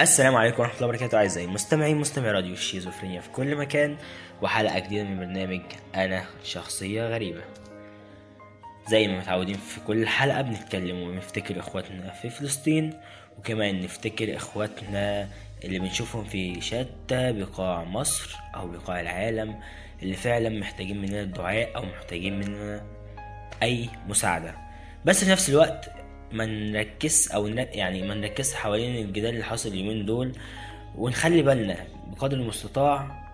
السلام عليكم ورحمة الله وبركاته أعزائي المستمعين مستمعي راديو الشيزوفرينيا في كل مكان وحلقة جديدة من برنامج أنا شخصية غريبة. زي ما متعودين في كل حلقة بنتكلم ونفتكر إخواتنا في فلسطين وكمان نفتكر إخواتنا اللي بنشوفهم في شتى بقاع مصر أو بقاع العالم اللي فعلا محتاجين مننا الدعاء أو محتاجين مننا أي مساعدة. بس في نفس الوقت ما نركز أو يعني ما نركز حوالين الجدال اللي حاصل اليومين دول ونخلي بالنا بقدر المستطاع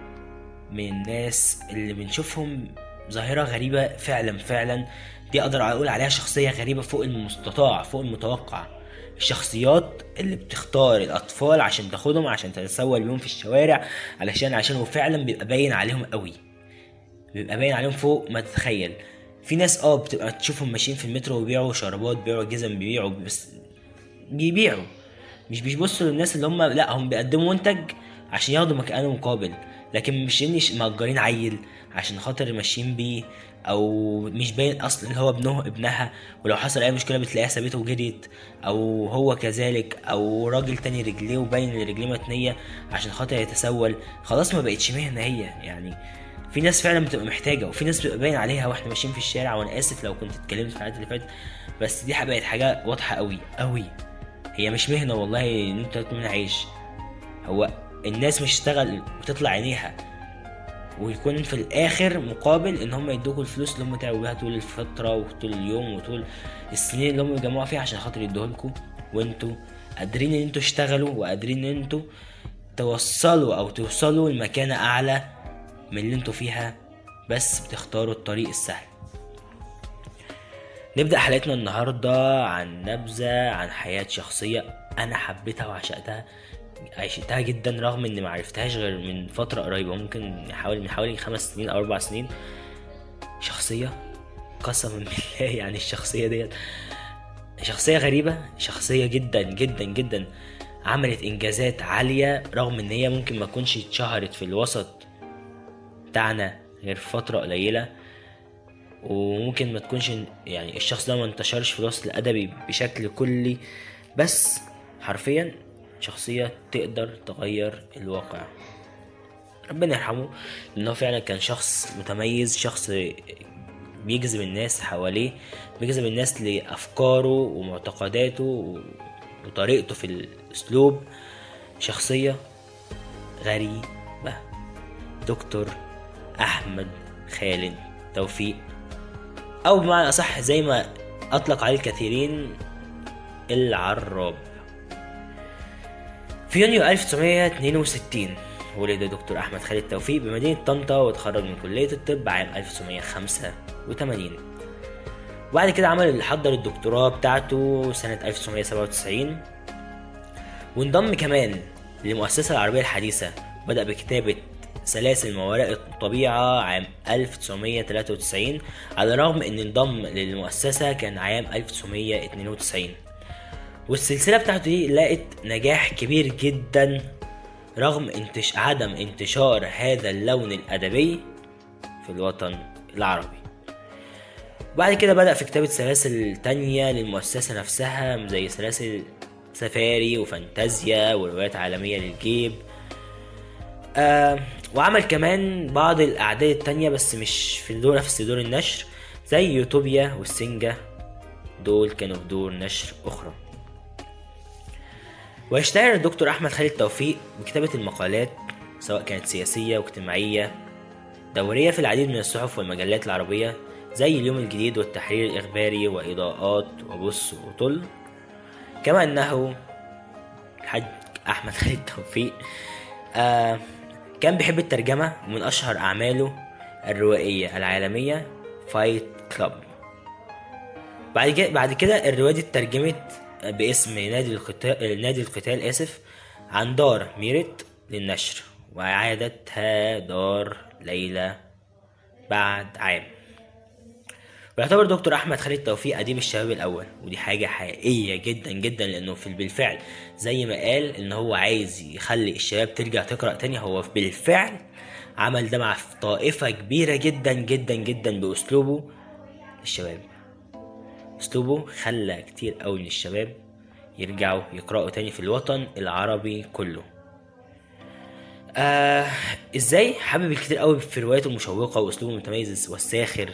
من الناس اللي بنشوفهم ظاهرة غريبة فعلا فعلا دي أقدر أقول عليها شخصية غريبة فوق المستطاع فوق المتوقع. الشخصيات اللي بتختار الأطفال عشان تاخدهم عشان تتسول بيهم في الشوارع علشان عشان هو فعلا بيبقى باين عليهم قوي. بيبقى باين عليهم فوق ما تتخيل. في ناس آه بتبقى تشوفهم ماشيين في المترو وبيبيعوا شرابات بيبيعوا جزم بيبيعوا بس بيبيعوا. مش بيبصوا للناس اللي هم لا هم بيقدموا منتج عشان ياخدوا مكانه مقابل. لكن مش إني ش- مأجرين عيل عشان خاطر ماشيين بيه أو مش باين أصلا اللي هو ابنه ابنها. ولو حصل أي مشكلة بتلاقيها سابته وجريت. أو هو كذلك أو راجل تاني رجليه وباين إن رجليه متنية عشان خاطر يتسول. خلاص ما بقتش مهنة هي يعني. في ناس فعلا بتبقى محتاجة وفي ناس بتبقى باين عليها وإحنا ماشيين في الشارع. وأنا آسف لو كنت اتكلمت في الحلقات اللي فاتت بس دي بقت حاجة واضحة قوي قوي هي مش مهنة والله إن أنت منها عيش. هو الناس مش تشتغل وتطلع عينيها. ويكون في الآخر مقابل إن هم يدوكوا الفلوس اللي هم تعبوا بيها طول الفترة وطول اليوم وطول السنين اللي هم يجمعوا فيها عشان خاطر يدوها لكم وأنتوا قادرين إن أنتوا تشتغلوا وقادرين إن أنتوا توصلوا أو توصلوا لمكانة أعلى. من اللي أنتوا فيها بس بتختاروا الطريق السهل. نبدأ حلقتنا النهاردة عن نبذة عن حياة شخصية أنا حبيتها وعشقتها عشقتها جدا رغم إني معرفتهاش غير من فترة قريبة ممكن حوالي من حوالي خمس سنين أو أربع سنين. شخصية قسما بالله يعني الشخصية ديت. شخصية غريبة شخصية جدا جدا جدا. عملت إنجازات عالية رغم إن هي ممكن ما تكونش اتشهرت في الوسط. بتاعنا غير فترة قليلة وممكن ما تكونش يعني الشخص ده ما انتشرش في الوسط الأدبي بشكل كلي بس حرفيا شخصية تقدر تغير الواقع. ربنا يرحمه لأنه فعلا كان شخص متميز شخص بيجذب الناس حواليه بيجذب الناس لأفكاره ومعتقداته وطريقته في الأسلوب. شخصية غريبة. دكتور أحمد خالد. توفيق. أو بمعنى أصح زي ما أطلق عليه الكثيرين العراب. في يونيو 1962 ولد دكتور أحمد خالد توفيق بمدينة طنطا وتخرج من كلية الطب عام 1985 وبعد كده عمل حضر الدكتوراه بتاعته سنة 1997 وانضم كمان للمؤسسة العربية الحديثة. بدأ بكتابة سلاسل ما وراء الطبيعة عام 1993 على الرغم إن انضم للمؤسسة كان عام 1992 والسلسلة بتاعته دي لقت نجاح كبير جدا رغم انتش عدم انتشار هذا اللون الأدبي في الوطن العربي. بعد كده بدأ في كتابة سلاسل تانية للمؤسسة نفسها زي سلاسل سفاري وفانتازيا وروايات عالمية للجيب. آه وعمل كمان بعض الأعداد التانية بس مش في دور نفس دور النشر زي يوتوبيا والسنجة دول كانوا في دور نشر أخرى. ويشتهر الدكتور أحمد خالد توفيق بكتابة المقالات سواء كانت سياسية واجتماعية دورية في العديد من الصحف والمجلات العربية زي اليوم الجديد والتحرير الإخباري وإضاءات وبص وطل. كما أنه الحاج أحمد خالد توفيق آه كان بيحب الترجمة ومن أشهر أعماله الروائية العالمية فايت كلاب بعد كده بعد كده الرواية دي اترجمت باسم نادي القتال نادي القتال آسف عن دار ميرت للنشر وإعادتها دار ليلى بعد عام. ويعتبر دكتور أحمد خالد توفيق اديب الشباب الأول ودي حاجة حقيقية جدا جدا لأنه في بالفعل زي ما قال إن هو عايز يخلي الشباب ترجع تقرأ تاني هو بالفعل عمل ده مع طائفة كبيرة جدا جدا جدا بأسلوبه الشباب أسلوبه خلى كتير قوي من الشباب يرجعوا يقرأوا تاني في الوطن العربي كله. آه إزاي؟ حابب الكتير قوي في رواياته المشوقة وأسلوبه المتميز والساخر.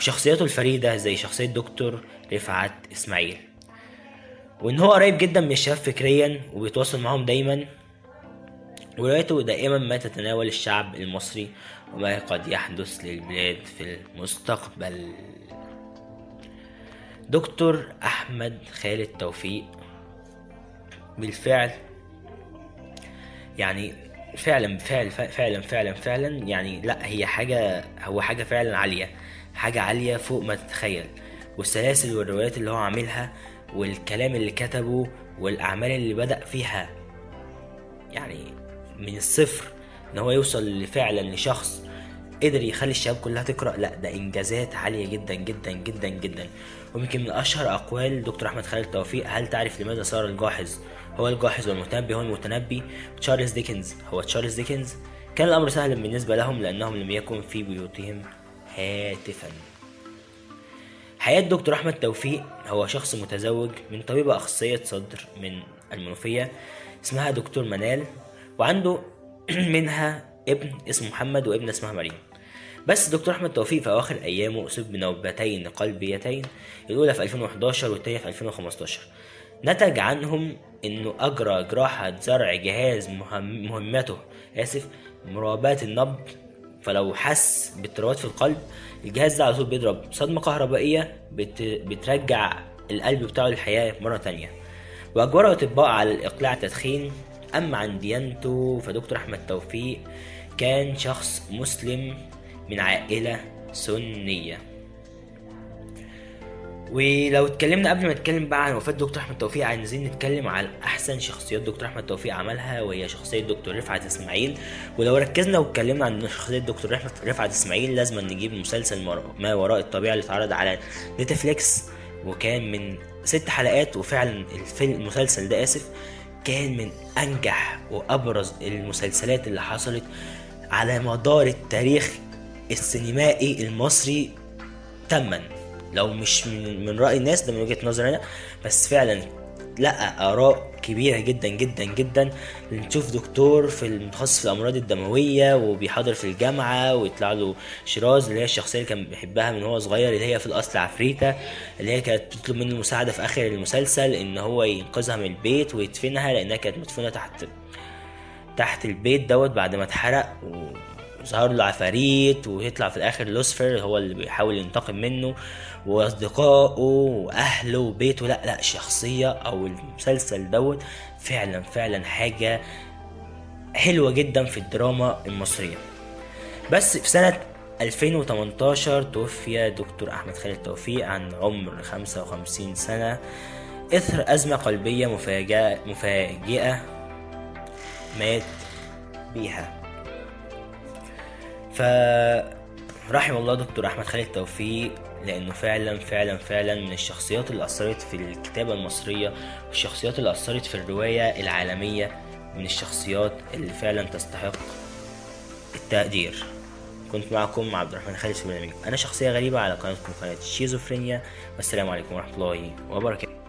وشخصياته الفريدة زي شخصية دكتور رفعت إسماعيل. وإن هو قريب جدا من الشباب فكريا وبيتواصل معاهم دايما وروايته دائما ما تتناول الشعب المصري وما قد يحدث للبلاد في المستقبل. دكتور أحمد خالد توفيق بالفعل يعني فعلا فعلا فعلا فعلا فعلا يعني لا هي حاجة هو حاجة فعلا عالية. حاجة عالية فوق ما تتخيل. والسلاسل والروايات اللي هو عاملها والكلام اللي كتبه والأعمال اللي بدأ فيها يعني من الصفر إن هو يوصل فعلا لشخص قدر يخلي الشباب كلها تقرأ لأ ده إنجازات عالية جدا جدا جدا جدا. ويمكن من أشهر أقوال دكتور أحمد خالد توفيق هل تعرف لماذا صار الجاحظ؟ هو الجاحظ والمتنبي هو المتنبي تشارلز ديكنز. هو تشارلز ديكنز كان الأمر سهلا بالنسبة لهم لأنهم لم يكن في بيوتهم هاتفا. حياة دكتور أحمد توفيق هو شخص متزوج من طبيبة أخصائية صدر من المنوفية اسمها دكتور منال وعنده منها ابن اسمه محمد وابن اسمها مريم. بس دكتور أحمد توفيق في أواخر أيامه أصيب بنوبتين قلبيتين الأولى في 2011 والثانيه في 2015 نتج عنهم إنه أجرى جراحة زرع جهاز مهم مهمته آسف مراباة النبض فلو حس باضطرابات في القلب الجهاز ده على طول بيضرب صدمة كهربائية بت... بترجع القلب بتاعه للحياة مرة تانية. وأجبره أطباء على الإقلاع تدخين أما عن ديانته فدكتور أحمد توفيق كان شخص مسلم من عائلة سنية. ولو اتكلمنا قبل ما نتكلم بقى عن وفاة دكتور أحمد توفيق عايزين نتكلم على أحسن شخصيات دكتور أحمد توفيق عملها وهي شخصية دكتور رفعت إسماعيل. ولو ركزنا واتكلمنا عن شخصية دكتور رفعت إسماعيل لازم نجيب مسلسل ما وراء الطبيعة اللي اتعرض على نتفليكس وكان من ست حلقات وفعلا الفيلم المسلسل ده آسف كان من أنجح وأبرز المسلسلات اللي حصلت على مدار التاريخ السينمائي المصري تما. لو مش من, من رأي الناس ده من وجهة نظري أنا. بس فعلا لقى آراء كبيرة جدا جدا جدا. نشوف دكتور في المتخصص في الأمراض الدموية وبيحاضر في الجامعة ويطلع له شيراز اللي هي الشخصية اللي كان بيحبها من هو صغير اللي هي في الأصل عفريتة اللي هي كانت بتطلب منه المساعدة في آخر المسلسل إن هو ينقذها من البيت ويدفنها لأنها كانت مدفونة تحت تحت البيت دوت بعد ما اتحرق. وظهر له عفاريت ويطلع في الآخر لوسفر هو اللي بيحاول ينتقم منه وأصدقائه وأهله وبيته. لا لا شخصية أو المسلسل دوت فعلا فعلا حاجة حلوة جدا في الدراما المصرية. بس في سنة 2018 توفي دكتور أحمد خالد توفيق عن عمر 55 سنة إثر أزمة قلبية مفاجئة, مفاجئة مات بيها. فرحم الله دكتور أحمد خالد توفيق لأنه فعلا فعلا فعلا من الشخصيات اللي أثرت في الكتابة المصرية والشخصيات اللي أثرت في الرواية العالمية من الشخصيات اللي فعلا تستحق التقدير. كنت معكم عبد الرحمن خالد في برنامج. أنا شخصية غريبة على قناتكم قناة شيزوفرينيا. والسلام عليكم ورحمة الله وبركاته.